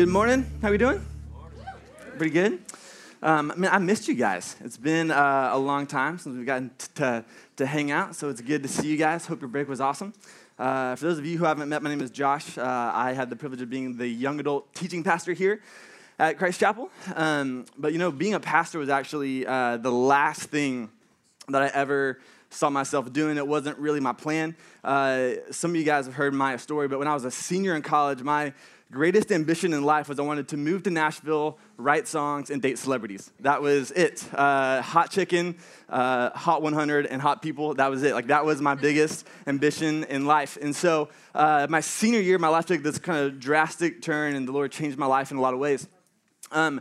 Good morning. How are we doing? Pretty good. Um, I mean, I missed you guys. It's been uh, a long time since we've gotten t- to, to hang out, so it's good to see you guys. Hope your break was awesome. Uh, for those of you who haven't met, my name is Josh. Uh, I had the privilege of being the young adult teaching pastor here at Christ Chapel. Um, but you know, being a pastor was actually uh, the last thing that I ever saw myself doing. It wasn't really my plan. Uh, some of you guys have heard my story, but when I was a senior in college, my greatest ambition in life was I wanted to move to Nashville, write songs, and date celebrities. That was it. Uh, hot chicken, uh, hot 100, and hot people. That was it. Like that was my biggest ambition in life. And so, uh, my senior year, my life took this kind of drastic turn, and the Lord changed my life in a lot of ways. Um,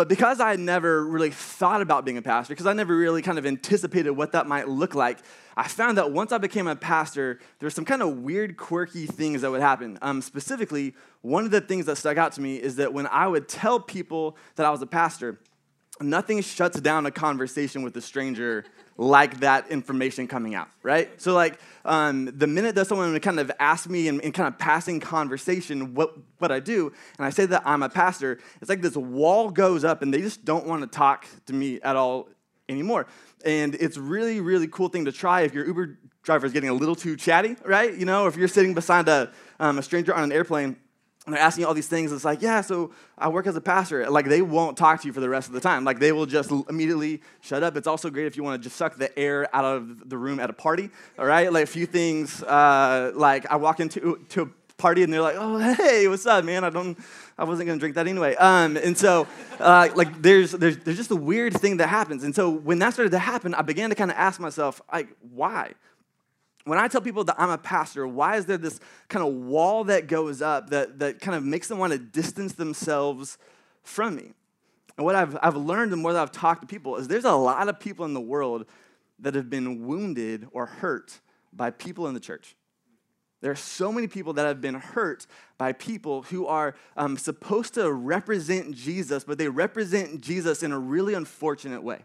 but because I had never really thought about being a pastor, because I never really kind of anticipated what that might look like, I found that once I became a pastor, there were some kind of weird, quirky things that would happen. Um, specifically, one of the things that stuck out to me is that when I would tell people that I was a pastor, nothing shuts down a conversation with a stranger like that information coming out, right? So, like, um, the minute that someone would kind of ask me in, in, kind of passing conversation what, what I do, and I say that I'm a pastor, it's like this wall goes up and they just don't want to talk to me at all anymore. And it's really, really cool thing to try if your Uber driver is getting a little too chatty, right? You know, if you're sitting beside a, um, a stranger on an airplane and they're asking you all these things, it's like, yeah, so I work as a pastor. Like, they won't talk to you for the rest of the time. Like, they will just immediately shut up. It's also great if you want to just suck the air out of the room at a party, all right? Like, a few things, uh, like, I walk into to a party and they're like, oh, hey, what's up, man? I don't, I wasn't gonna drink that anyway. Um, and so, uh, like, there's, there's, there's just a weird thing that happens. And so, when that started to happen, I began to kind of ask myself, like, why? When I tell people that I'm a pastor, why is there this kind of wall that goes up that, that kind of makes them want to distance themselves from me? And what I've, I've learned the more that I've talked to people is there's a lot of people in the world that have been wounded or hurt by people in the church. There are so many people that have been hurt by people who are um, supposed to represent Jesus, but they represent Jesus in a really unfortunate way.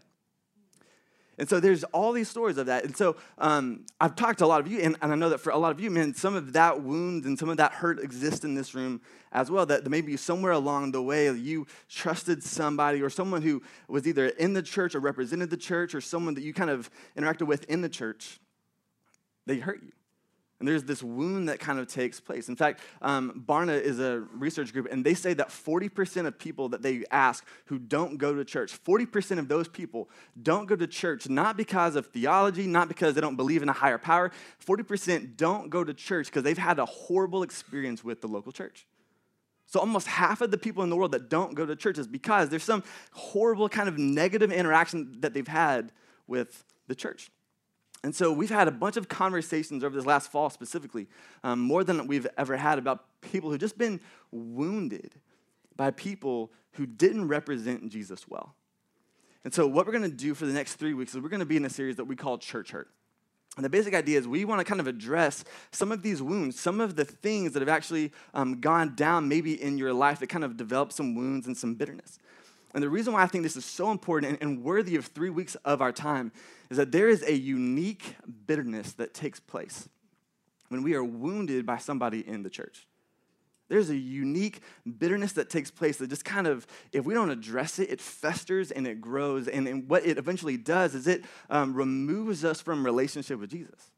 And so there's all these stories of that. And so um, I've talked to a lot of you, and, and, I know that for a lot of you, man, some of that wound and some of that hurt exists in this room as well. That maybe somewhere along the way you trusted somebody or someone who was either in the church or represented the church or someone that you kind of interacted with in the church, they hurt you. And there's this wound that kind of takes place. In fact, um, Barna is a research group, and they say that 40% of people that they ask who don't go to church, 40% of those people don't go to church not because of theology, not because they don't believe in a higher power. 40% don't go to church because they've had a horrible experience with the local church. So almost half of the people in the world that don't go to church is because there's some horrible kind of negative interaction that they've had with the church. And so we've had a bunch of conversations over this last fall specifically, um, more than we've ever had, about people who've just been wounded by people who didn't represent Jesus well. And so what we're going to do for the next three weeks is we're going to be in a series that we call Church Hurt. And the basic idea is we want to kind of address some of these wounds, some of the things that have actually um, gone down maybe in your life that kind of developed some wounds and some bitterness. And the reason why I think this is so important and, worthy of three weeks of our time is that there is a unique bitterness that takes place when we are wounded by somebody in the church. There's a unique bitterness that takes place that just kind of, if we don't address it, it festers and it grows. And, and what it eventually does is it um, removes us from relationship with Jesus.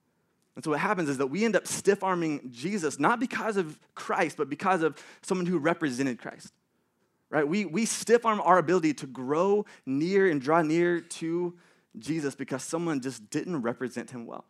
And so what happens is that we end up stiff arming Jesus, not because of Christ, but because of someone who represented Christ right? We, we stiff arm our ability to grow near and draw near to Jesus because someone just didn't represent him well.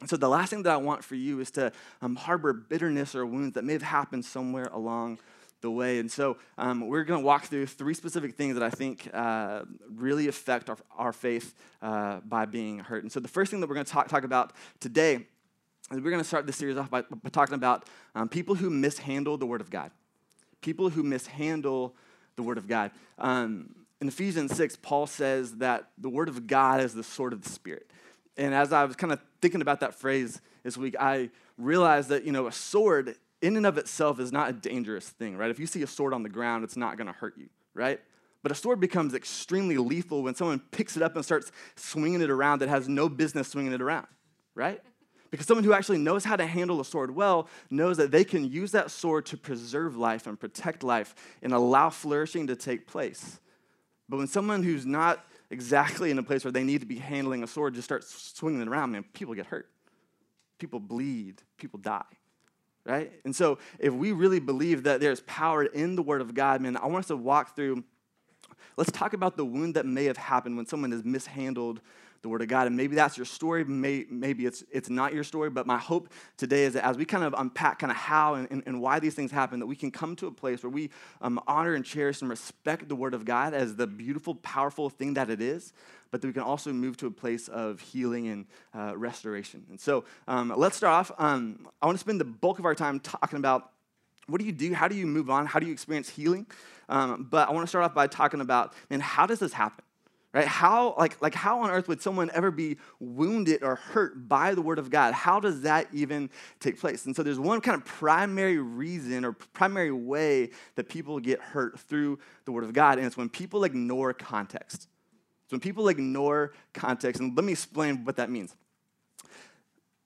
And so the last thing that I want for you is to um, harbor bitterness or wounds that may have happened somewhere along the way. And so um, we're going to walk through three specific things that I think uh, really affect our, our faith uh, by being hurt. And so the first thing that we're going to talk, talk about today is we're going to start this series off by, by talking about um, people who mishandle the Word of God people who mishandle the word of God. Um, in Ephesians 6, Paul says that the word of God is the sword of the Spirit. And as I was kind of thinking about that phrase this week, I realized that, you know, a sword in and of itself is not a dangerous thing, right? If you see a sword on the ground, it's not going to hurt you, right? But a sword becomes extremely lethal when someone picks it up and starts swinging it around that has no business swinging it around, right? Because someone who actually knows how to handle a sword well knows that they can use that sword to preserve life and protect life and allow flourishing to take place. But when someone who's not exactly in a place where they need to be handling a sword just starts swinging it around, man, people get hurt. People bleed. People die. Right? And so, if we really believe that there's power in the Word of God, man, I want us to walk through. Let's talk about the wound that may have happened when someone has mishandled the Word of God. And maybe that's your story. May, maybe it's, it's not your story. But my hope today is that as we kind of unpack kind of how and, and, and why these things happen, that we can come to a place where we um, honor and cherish and respect the Word of God as the beautiful, powerful thing that it is, but that we can also move to a place of healing and uh, restoration. And so um, let's start off. Um, I want to spend the bulk of our time talking about what do you do? How do you move on? How do you experience healing? Um, but I want to start off by talking about, man, how does this happen? Right? How like like how on earth would someone ever be wounded or hurt by the word of god? How does that even take place? And so there's one kind of primary reason or primary way that people get hurt through the word of god and it's when people ignore context. It's when people ignore context and let me explain what that means.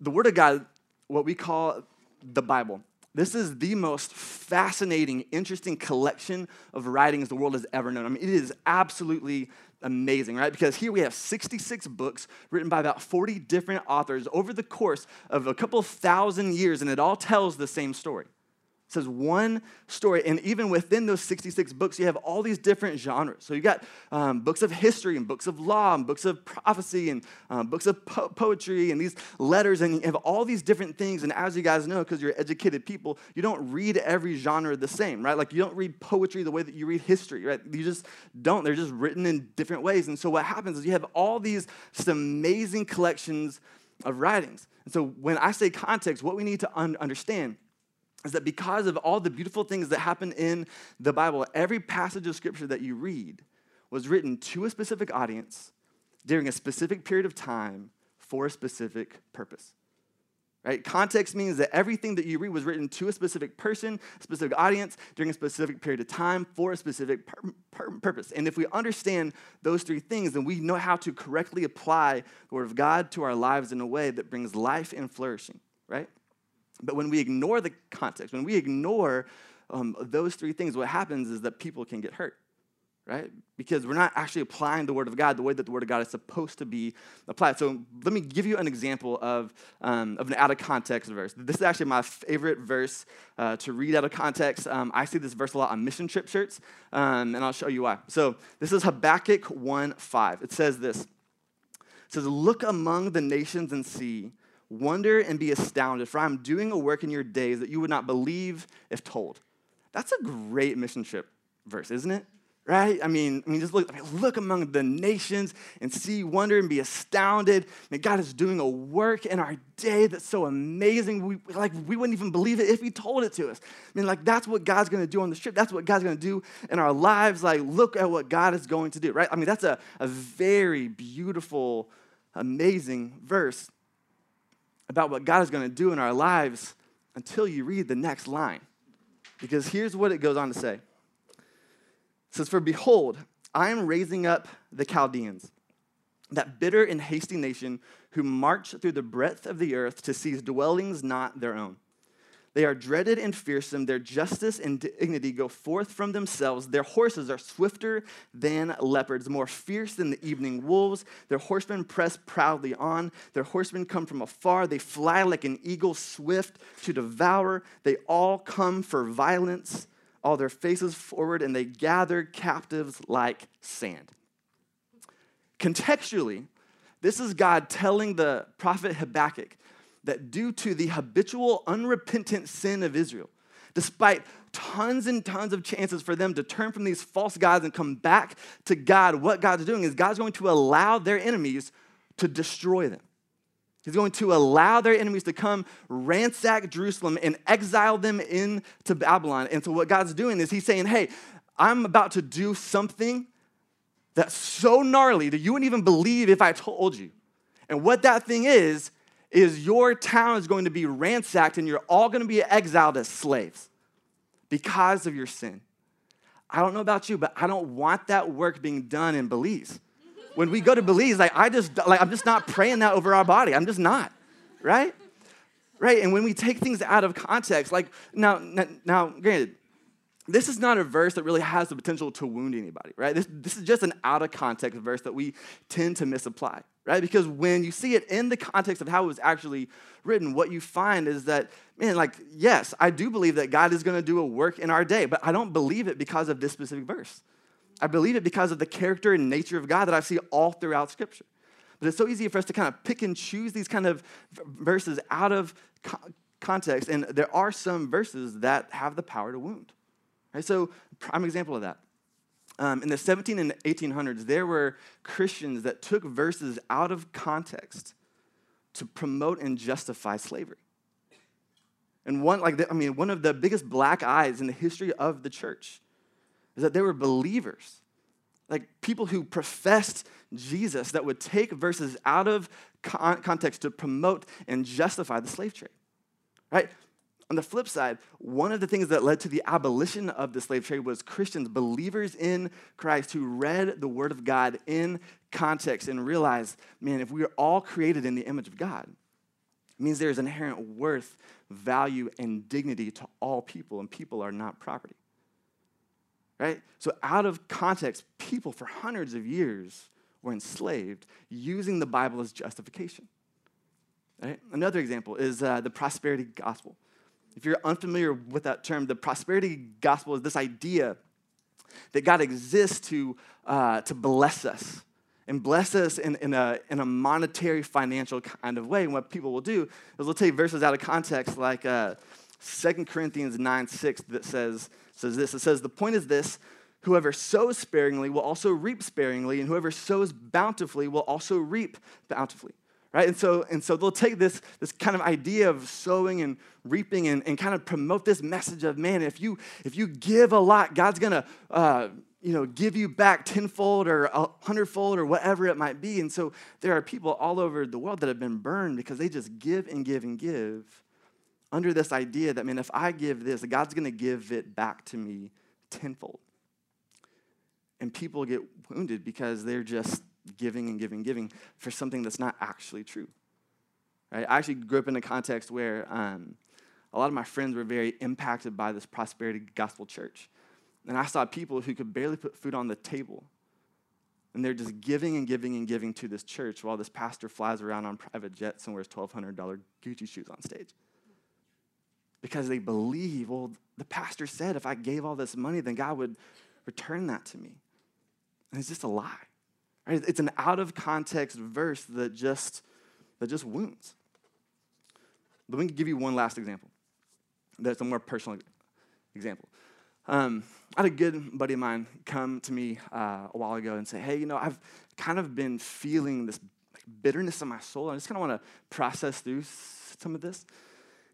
The word of god what we call the bible this is the most fascinating, interesting collection of writings the world has ever known. I mean, it is absolutely amazing, right? Because here we have 66 books written by about 40 different authors over the course of a couple thousand years, and it all tells the same story. It says one story, and even within those 66 books, you have all these different genres. So you got um, books of history, and books of law, and books of prophecy, and um, books of po- poetry, and these letters, and you have all these different things. And as you guys know, because you're educated people, you don't read every genre the same, right? Like you don't read poetry the way that you read history, right? You just don't. They're just written in different ways. And so what happens is you have all these just amazing collections of writings. And so when I say context, what we need to un- understand is that because of all the beautiful things that happen in the Bible, every passage of scripture that you read was written to a specific audience during a specific period of time for a specific purpose. Right? Context means that everything that you read was written to a specific person, a specific audience, during a specific period of time for a specific pur- pur- purpose. And if we understand those three things, then we know how to correctly apply the Word of God to our lives in a way that brings life and flourishing, right? But when we ignore the context, when we ignore um, those three things, what happens is that people can get hurt, right? Because we're not actually applying the Word of God the way that the Word of God is supposed to be applied. So let me give you an example of, um, of an out of context verse. This is actually my favorite verse uh, to read out of context. Um, I see this verse a lot on mission trip shirts, um, and I'll show you why. So this is Habakkuk 1 5. It says this. It says, Look among the nations and see Wonder and be astounded, for I'm doing a work in your days that you would not believe if told. That's a great mission trip verse, isn't it? Right? I mean, I mean, just look, I mean, look among the nations and see, wonder, and be astounded. that God is doing a work in our day that's so amazing. We like we wouldn't even believe it if He told it to us. I mean, like that's what God's going to do on the trip. That's what God's going to do in our lives. Like, look at what God is going to do. Right? I mean, that's a, a very beautiful, amazing verse about what God is going to do in our lives until you read the next line. Because here's what it goes on to say It says, For behold, I am raising up the Chaldeans, that bitter and hasty nation who march through the breadth of the earth to seize dwellings not their own. They are dreaded and fearsome. Their justice and dignity go forth from themselves. Their horses are swifter than leopards, more fierce than the evening wolves. Their horsemen press proudly on. Their horsemen come from afar. They fly like an eagle, swift to devour. They all come for violence, all their faces forward, and they gather captives like sand. Contextually, this is God telling the prophet Habakkuk that due to the habitual, unrepentant sin of Israel, despite tons and tons of chances for them to turn from these false gods and come back to God, what God's doing is God's going to allow their enemies to destroy them. He's going to allow their enemies to come ransack Jerusalem and exile them into Babylon. And so, what God's doing is He's saying, Hey, I'm about to do something that's so gnarly that you wouldn't even believe if I told you. And what that thing is, is your town is going to be ransacked and you're all going to be exiled as slaves because of your sin. I don't know about you, but I don't want that work being done in Belize. When we go to Belize, like I just like I'm just not praying that over our body. I'm just not, right? Right? And when we take things out of context, like now, now, granted, this is not a verse that really has the potential to wound anybody, right? This, this is just an out of context verse that we tend to misapply, right? Because when you see it in the context of how it was actually written, what you find is that, man, like, yes, I do believe that God is going to do a work in our day, but I don't believe it because of this specific verse. I believe it because of the character and nature of God that I see all throughout Scripture. But it's so easy for us to kind of pick and choose these kind of verses out of context, and there are some verses that have the power to wound. Right? So, prime example of that. Um, in the 17 and 1800s, there were Christians that took verses out of context to promote and justify slavery. And one, like, the, I mean, one of the biggest black eyes in the history of the church is that there were believers, like people who professed Jesus, that would take verses out of con- context to promote and justify the slave trade. Right? On the flip side, one of the things that led to the abolition of the slave trade was Christians, believers in Christ, who read the Word of God in context and realized, man, if we are all created in the image of God, it means there is inherent worth, value, and dignity to all people, and people are not property. Right? So, out of context, people for hundreds of years were enslaved using the Bible as justification. Right? Another example is uh, the prosperity gospel. If you're unfamiliar with that term, the prosperity gospel is this idea that God exists to, uh, to bless us and bless us in, in, a, in a monetary, financial kind of way. And what people will do is they'll take verses out of context, like uh, 2 Corinthians 9 6, that says, says this It says, The point is this whoever sows sparingly will also reap sparingly, and whoever sows bountifully will also reap bountifully right? And so, and so they'll take this, this kind of idea of sowing and reaping and, and kind of promote this message of, man, if you, if you give a lot, God's going to, uh, you know, give you back tenfold or a hundredfold or whatever it might be. And so there are people all over the world that have been burned because they just give and give and give under this idea that, man, if I give this, God's going to give it back to me tenfold. And people get wounded because they're just giving and giving, and giving for something that's not actually true. Right? I actually grew up in a context where um, a lot of my friends were very impacted by this prosperity gospel church. And I saw people who could barely put food on the table. And they're just giving and giving and giving to this church while this pastor flies around on private jets and wears $1,200 Gucci shoes on stage. Because they believe, well, the pastor said if I gave all this money, then God would return that to me. And it's just a lie. It's an out of context verse that just, that just wounds. Let me give you one last example. That's a more personal example. Um, I had a good buddy of mine come to me uh, a while ago and say, Hey, you know, I've kind of been feeling this bitterness in my soul. I just kind of want to process through some of this.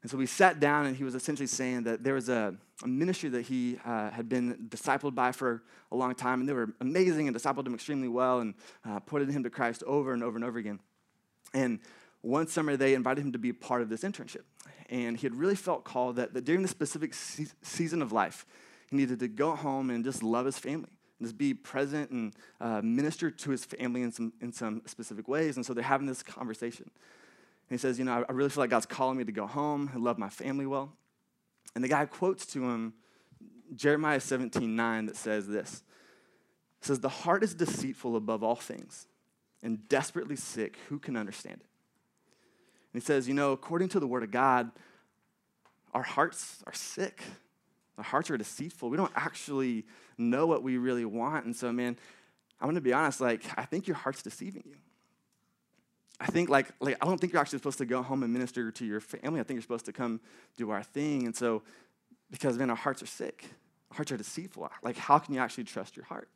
And so we sat down, and he was essentially saying that there was a, a ministry that he uh, had been discipled by for a long time, and they were amazing and discipled him extremely well and uh, pointed him to Christ over and over and over again. And one summer, they invited him to be part of this internship. And he had really felt called that, that during this specific se- season of life, he needed to go home and just love his family and just be present and uh, minister to his family in some, in some specific ways. And so they're having this conversation he says, You know, I really feel like God's calling me to go home and love my family well. And the guy quotes to him Jeremiah 17 9 that says this. It says, The heart is deceitful above all things and desperately sick. Who can understand it? And he says, You know, according to the word of God, our hearts are sick. Our hearts are deceitful. We don't actually know what we really want. And so, man, I'm going to be honest, like, I think your heart's deceiving you. I think like, like I don't think you're actually supposed to go home and minister to your family. I think you're supposed to come do our thing. And so, because man, our hearts are sick, our hearts are deceitful. Like, how can you actually trust your heart?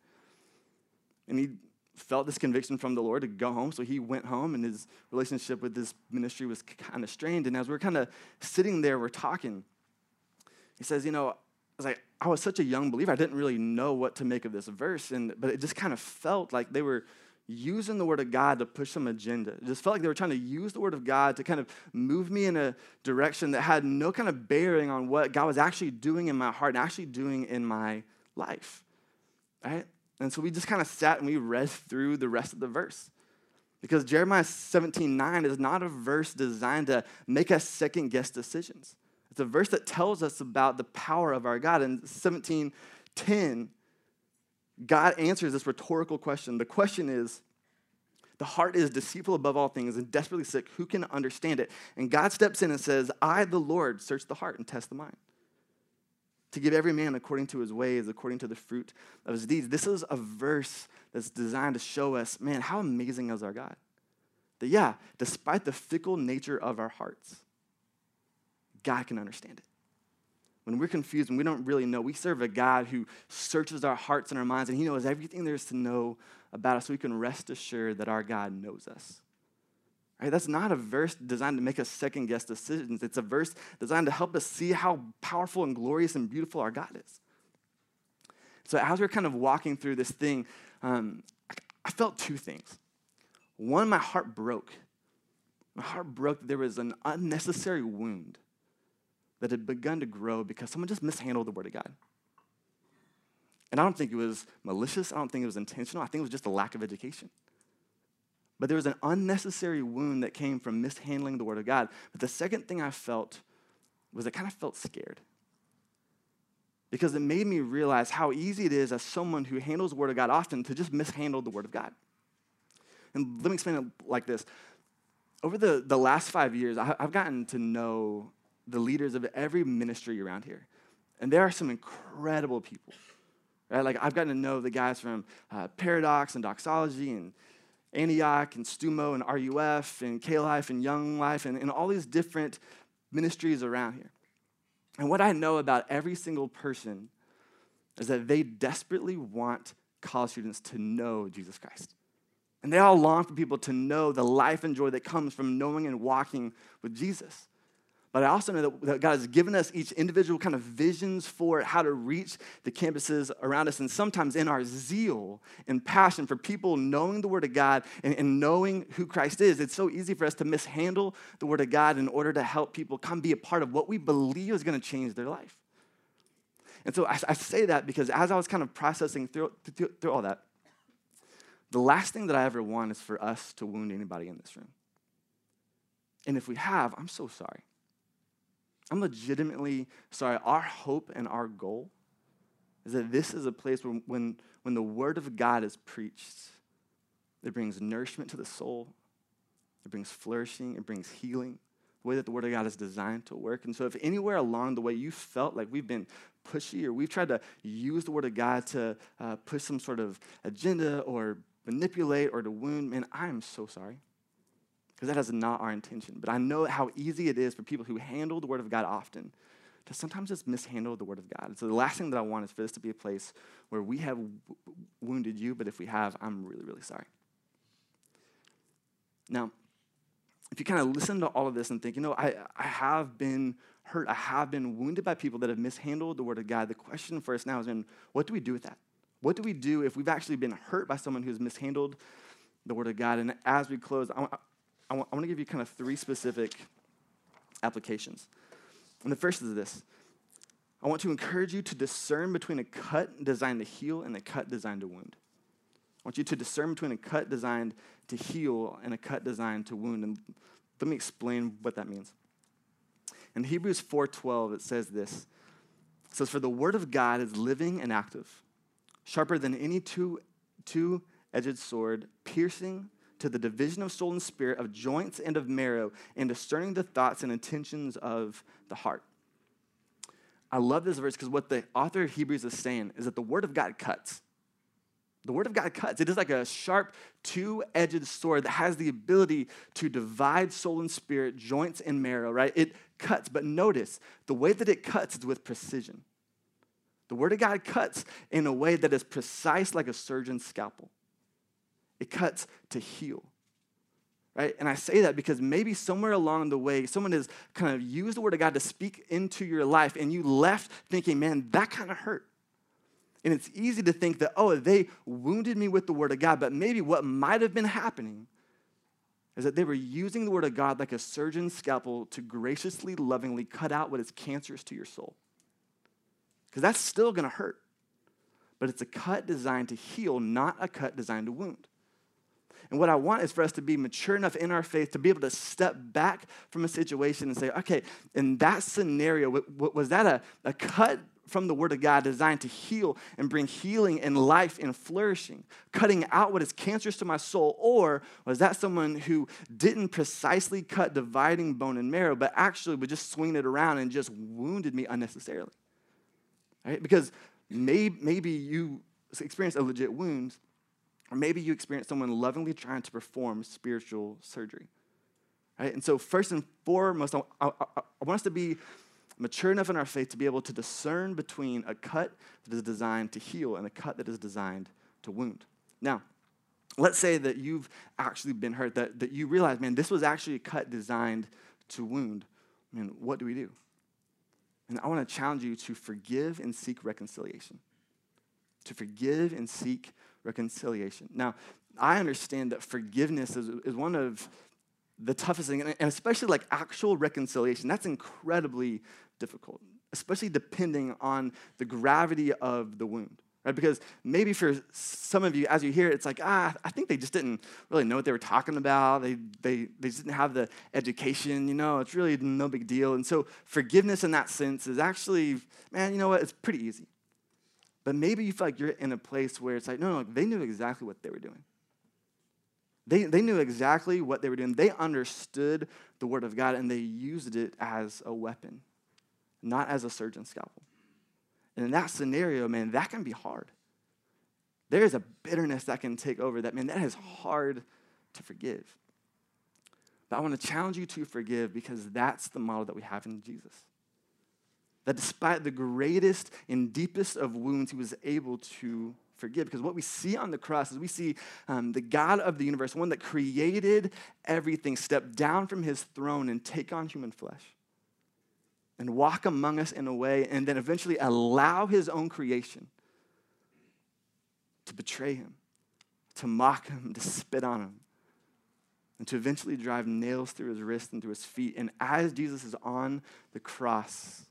And he felt this conviction from the Lord to go home. So he went home, and his relationship with this ministry was kind of strained. And as we're kind of sitting there, we're talking. He says, You know, I was like, I was such a young believer. I didn't really know what to make of this verse. And, but it just kind of felt like they were using the word of God to push some agenda. It just felt like they were trying to use the word of God to kind of move me in a direction that had no kind of bearing on what God was actually doing in my heart and actually doing in my life. Right? And so we just kind of sat and we read through the rest of the verse. Because Jeremiah 17 9 is not a verse designed to make us second guess decisions. It's a verse that tells us about the power of our God. In 17 10, God answers this rhetorical question. The question is, the heart is deceitful above all things and desperately sick. Who can understand it? And God steps in and says, I, the Lord, search the heart and test the mind to give every man according to his ways, according to the fruit of his deeds. This is a verse that's designed to show us, man, how amazing is our God. That, yeah, despite the fickle nature of our hearts, God can understand it. When we're confused and we don't really know, we serve a God who searches our hearts and our minds, and He knows everything there is to know about us, so we can rest assured that our God knows us. Right? That's not a verse designed to make us second guess decisions. It's a verse designed to help us see how powerful and glorious and beautiful our God is. So, as we're kind of walking through this thing, um, I felt two things. One, my heart broke. My heart broke that there was an unnecessary wound that had begun to grow because someone just mishandled the Word of God. And I don't think it was malicious, I don't think it was intentional, I think it was just a lack of education. But there was an unnecessary wound that came from mishandling the Word of God. But the second thing I felt was I kind of felt scared. Because it made me realize how easy it is as someone who handles the Word of God often to just mishandle the Word of God. And let me explain it like this. Over the, the last five years, I, I've gotten to know the leaders of every ministry around here. And there are some incredible people. Right? Like I've gotten to know the guys from uh, Paradox and Doxology and Antioch and Stumo and RUF and K Life and Young Life and, and all these different ministries around here. And what I know about every single person is that they desperately want college students to know Jesus Christ. And they all long for people to know the life and joy that comes from knowing and walking with Jesus. But I also know that God has given us each individual kind of visions for how to reach the campuses around us. And sometimes in our zeal and passion for people knowing the Word of God and, and, knowing who Christ is, it's so easy for us to mishandle the Word of God in order to help people come be a part of what we believe is going to change their life. And so I, I, say that because as I was kind of processing through, through, through all that, the last thing that I ever want is for us to wound anybody in this room. And if we have, I'm so sorry. I'm legitimately sorry. Our hope and our goal is that this is a place where when, when the word of God is preached, it brings nourishment to the soul, it brings flourishing, it brings healing, the way that the word of God is designed to work. And so, if anywhere along the way you felt like we've been pushy or we've tried to use the word of God to uh, push some sort of agenda or manipulate or to wound, man, I am so sorry because that is not our intention. But I know how easy it is for people who handle the Word of God often to sometimes just mishandle the Word of God. So the last thing that I want is for this to be a place where we have w- wounded you, but if we have, I'm really, really sorry. Now, if you kind of listen to all of this and think, you know, I, I have been hurt, I have been wounded by people that have mishandled the Word of God, the question for us now is, then, what do we do with that? What do we do if we've actually been hurt by someone who's mishandled the Word of God? And as we close, I, I want, I want to give you kind of three specific applications. And the first is this I want to encourage you to discern between a cut designed to heal and a cut designed to wound. I want you to discern between a cut designed to heal and a cut designed to wound. And let me explain what that means. In Hebrews 4:12 it says this. It says for the word of God is living and active, sharper than any two two-edged sword, piercing to the division of soul and spirit, of joints and of marrow, and discerning the thoughts and intentions of the heart. I love this verse because what the author of Hebrews is saying is that the word of God cuts. The word of God cuts. It is like a sharp, two edged sword that has the ability to divide soul and spirit, joints and marrow, right? It cuts. But notice the way that it cuts is with precision. The word of God cuts in a way that is precise like a surgeon's scalpel. It cuts to heal. Right? And I say that because maybe somewhere along the way, someone has kind of used the word of God to speak into your life, and you left thinking, man, that kind of hurt. And it's easy to think that, oh, they wounded me with the word of God, but maybe what might have been happening is that they were using the word of God like a surgeon's scalpel to graciously, lovingly cut out what is cancerous to your soul. Because that's still gonna hurt. But it's a cut designed to heal, not a cut designed to wound. And what I want is for us to be mature enough in our faith to be able to step back from a situation and say, okay, in that scenario, was that a, a cut from the Word of God designed to heal and bring healing and life and flourishing, cutting out what is cancerous to my soul? Or was that someone who didn't precisely cut dividing bone and marrow, but actually would just swing it around and just wounded me unnecessarily? Right? Because maybe, maybe you experienced a legit wound, or maybe you experienced someone lovingly trying to perform spiritual surgery. Right? And so, first and foremost, I, I, I want us to be mature enough in our faith to be able to discern between a cut that is designed to heal and a cut that is designed to wound. Now, let's say that you've actually been hurt, that, that you realize, man, this was actually a cut designed to wound. I mean, what do we do? And I want to challenge you to forgive and seek reconciliation. To forgive and seek reconciliation. Now, I understand that forgiveness is, is one of the toughest thing, and especially like actual reconciliation, that's incredibly difficult, especially depending on the gravity of the wound. Right? Because maybe for some of you, as you hear it, it's like, ah, I think they just didn't really know what they were talking about. They, they, they just didn't have the education, you know, it's really no big deal. And so forgiveness in that sense is actually, man, you know what, it's pretty easy. But maybe you feel like you're in a place where it's like, no, no, they knew exactly what they were doing. They, they knew exactly what they were doing. They understood the word of God and they used it as a weapon, not as a surgeon's scalpel. And in that scenario, man, that can be hard. There is a bitterness that can take over that, man, that is hard to forgive. But I want to challenge you to forgive because that's the model that we have in Jesus. That despite the greatest and deepest of wounds, he was able to forgive. Because what we see on the cross is we see um, the God of the universe, one that created everything, step down from his throne and take on human flesh and walk among us in a way, and then eventually allow his own creation to betray him, to mock him, to spit on him, and to eventually drive nails through his wrists and through his feet. And as Jesus is on the cross,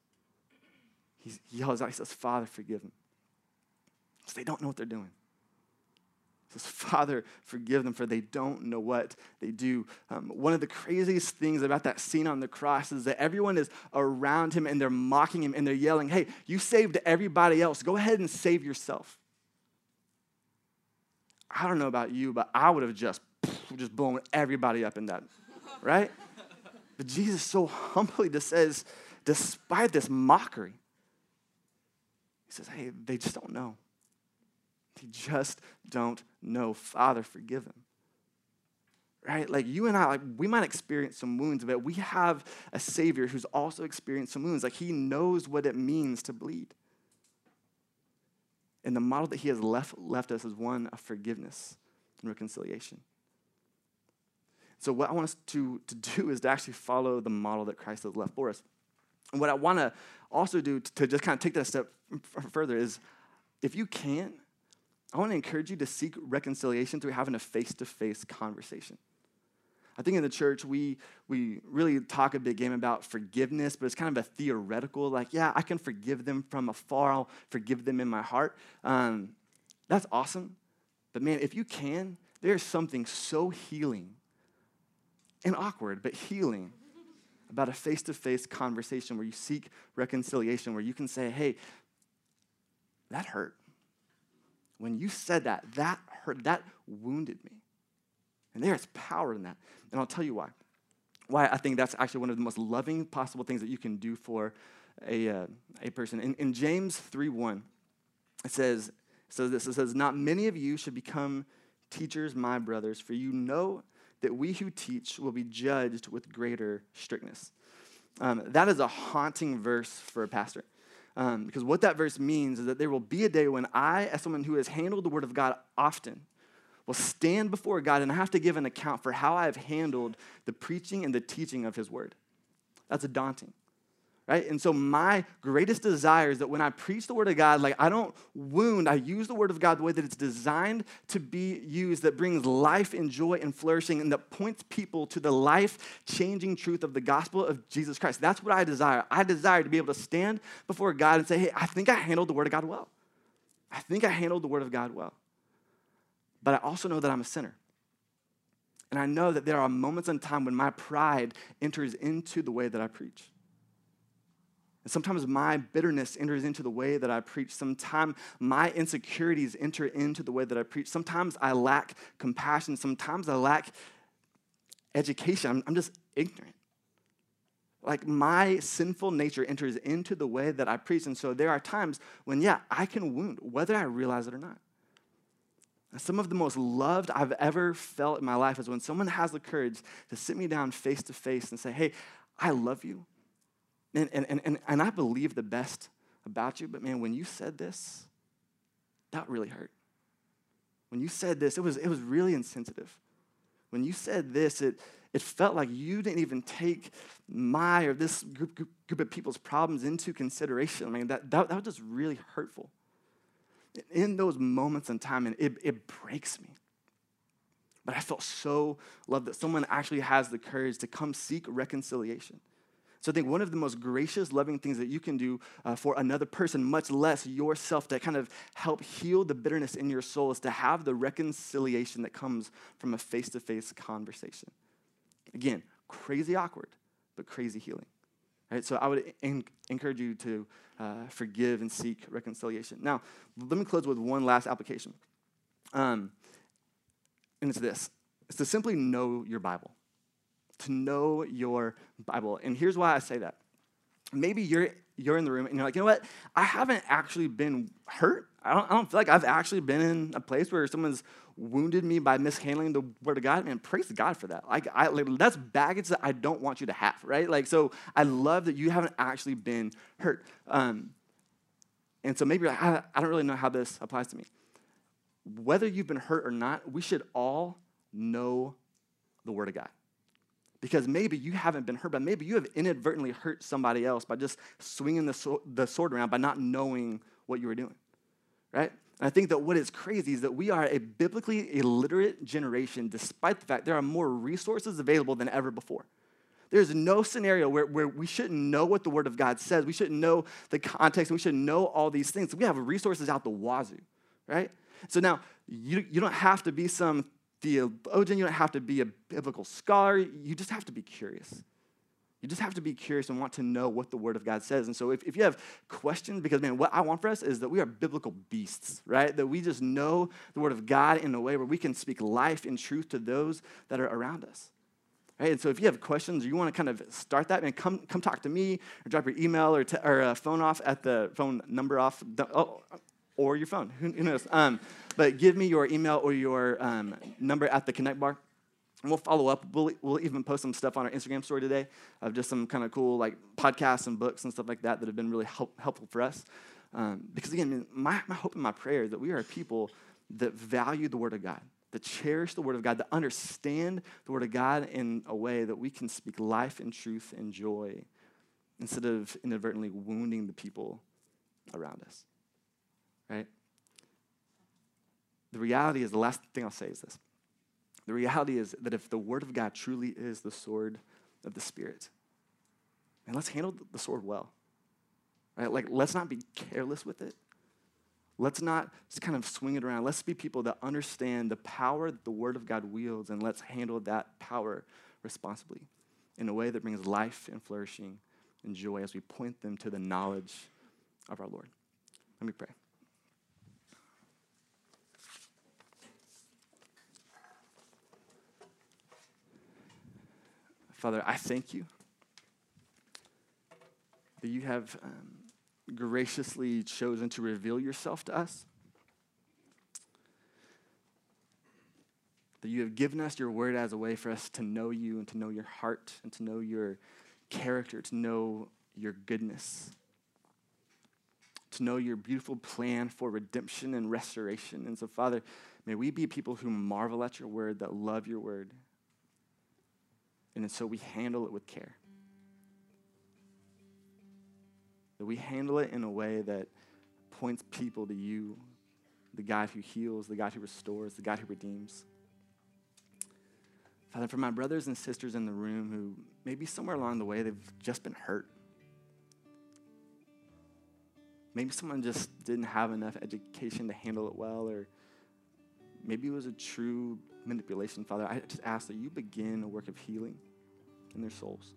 he yells out, he says, Father, forgive them because they don't know what they're doing. He says, Father, forgive them, for they don't know what they do. Um, one of the craziest things about that scene on the cross is that everyone is around him and they're mocking him and they're yelling, Hey, you saved everybody else. Go ahead and save yourself. I don't know about you, but I would have just, just blown everybody up in that, right? But Jesus so humbly just says, despite this mockery, he says, Hey, they just don't know. They just don't know. Father, forgive them. Right? Like you and I, like we might experience some wounds, but we have a Savior who's also experienced some wounds. Like he knows what it means to bleed. And the model that he has left, left us is one of forgiveness and reconciliation. So, what I want us to, to do is to actually follow the model that Christ has left for us. And what I want to also do to, just kind of take that step further is if you can't, I want to encourage you to seek reconciliation through having a face to face conversation. I think in the church, we, we really talk a big game about forgiveness, but it's kind of a theoretical, like, yeah, I can forgive them from afar, I'll forgive them in my heart. Um, that's awesome. But man, if you can, there's something so healing and awkward, but healing about a face to face conversation where you seek reconciliation, where you can say, hey, that hurt. When you said that, that hurt, that wounded me. And there is power in that. And I'll tell you why. Why I think that's actually one of the most loving possible things that you can do for a, uh, a person. In, in James 3 1, it says, so this it says, Not many of you should become teachers, my brothers, for you know that we who teach will be judged with greater strictness. Um, that is a haunting verse for a pastor. Um, because what that verse means is that there will be a day when I, as someone who has handled the word of God often, will stand before God and I have to give an account for how I've handled the preaching and the teaching of His word. That's a daunting right? And so my greatest desire is that when I preach the word of God, like I don't wound, I use the word of God the way that it's designed to be used, that brings life and joy and flourishing, and that points people to the life changing truth of the gospel of Jesus Christ. That's what I desire. I desire to be able to stand before God and say, hey, I think I handled the word of God well. I think I handled the word of God well. But I also know that I'm a sinner. And I know that there are moments in time when my pride enters into the way that I preach. And sometimes my bitterness enters into the way that I preach. Sometimes my insecurities enter into the way that I preach. Sometimes I lack compassion. Sometimes I lack education. I'm, I'm just ignorant. Like my sinful nature enters into the way that I preach. And so there are times when, yeah, I can wound, whether I realize it or not. Some of the most loved I've ever felt in my life is when someone has the courage to sit me down face to face and say, hey, I love you. And, and, and, and I believe the best about you, but man, when you said this, that really hurt. When you said this, it was, it was really insensitive. When you said this, it, it felt like you didn't even take my or this group, group, group of people's problems into consideration. I mean, that, that, that was just really hurtful. In those moments in time, and it, it breaks me. But I felt so loved that someone actually has the courage to come seek reconciliation. So I think one of the most gracious, loving things that you can do uh, for another person, much less yourself, to kind of help heal the bitterness in your soul is to have the reconciliation that comes from a face to face conversation. Again, crazy awkward, but crazy healing. Right? So I would en- encourage you to uh, forgive and seek reconciliation. Now, let me close with one last application. Um, and it's this it's to simply know your Bible to know your Bible. And here's why I say that. Maybe you're you're in the room and you're like, you know what? I haven't actually been hurt. I don't, I don't feel like I've actually been in a place where someone's wounded me by mishandling the word of God. Man, praise God for that. Like, I, like that's baggage that I don't want you to have, right? Like, so I love that you haven't actually been hurt. Um, and so maybe like, I, I don't really know how this applies to me. Whether you've been hurt or not, we should all know the word of God because maybe you haven't been hurt, but maybe you have inadvertently hurt somebody else by just swinging the, so- the sword around by not knowing what you were doing, right? And I think that what is crazy is that we are a biblically illiterate generation, despite the fact there are more resources available than ever before. There's no scenario where, where we shouldn't know what the Word of God says. We shouldn't know the context. We should know all these things. We have resources out the wazoo, right? So now, you, you don't have to be some theologian, you don't have to be a biblical scholar, you just have to be curious. You just have to be curious and want to know what the Word of God says. And so, if, if you have questions, because man, what I want for us is that we are biblical beasts, right? That we just know the Word of God in a way where we can speak life and truth to those that are around us. Right? And so, if you have questions or you want to kind of start that, man, come, come talk to me or drop your email or, t- or uh, phone off at the phone number off, oh, or your phone. Who, who knows? Um, but give me your email or your um, number at the Connect Bar. And we'll follow up. We'll, we'll even post some stuff on our Instagram story today of just some kind of cool like podcasts and books and stuff like that that have been really help, helpful for us. Um, because again, my, my hope and my prayer is that we are people that value the Word of God, that cherish the Word of God, that understand the Word of God in a way that we can speak life and truth and joy instead of inadvertently wounding the people around us right? The reality is, the last thing I'll say is this. The reality is that if the Word of God truly is the sword of the Spirit, and let's handle the sword well. Right? Like, let's not be careless with it. Let's not just kind of swing it around. Let's be people that understand the power that the Word of God wields, and let's handle that power responsibly in a way that brings life and flourishing and joy as we point them to the knowledge of our Lord. Let me pray. Father, I thank you that you have um, graciously chosen to reveal yourself to us. That you have given us your word as a way for us to know you and to know your heart and to know your character, to know your goodness. to know your beautiful plan for redemption and restoration. And so, Father, may we be people who marvel at your word, that love your word. And so we handle it with care. That we handle it in a way that points people to you, the God who heals, the God who restores, the God who redeems. Father, for my brothers and sisters in the room who maybe somewhere along the way they've just been hurt. Maybe someone just didn't have enough education to handle it well, or maybe it was a true manipulation, Father. I just ask that you begin a work of healing in their souls.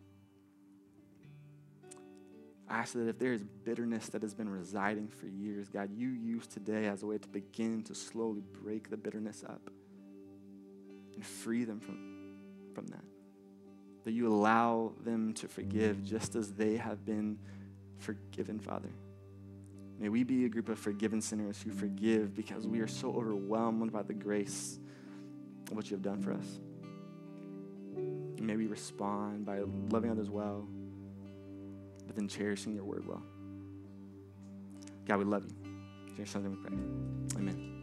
I ask that if there is bitterness that has been residing for years, God, you use today as a way to begin to slowly break the bitterness up and free them from from that. That you allow them to forgive just as they have been forgiven, Father. May we be a group of forgiven sinners who forgive because we are so overwhelmed by the grace of what you have done for us. And may we respond by loving others well, but then cherishing your word well. God, we love you. In son's name we pray. Amen.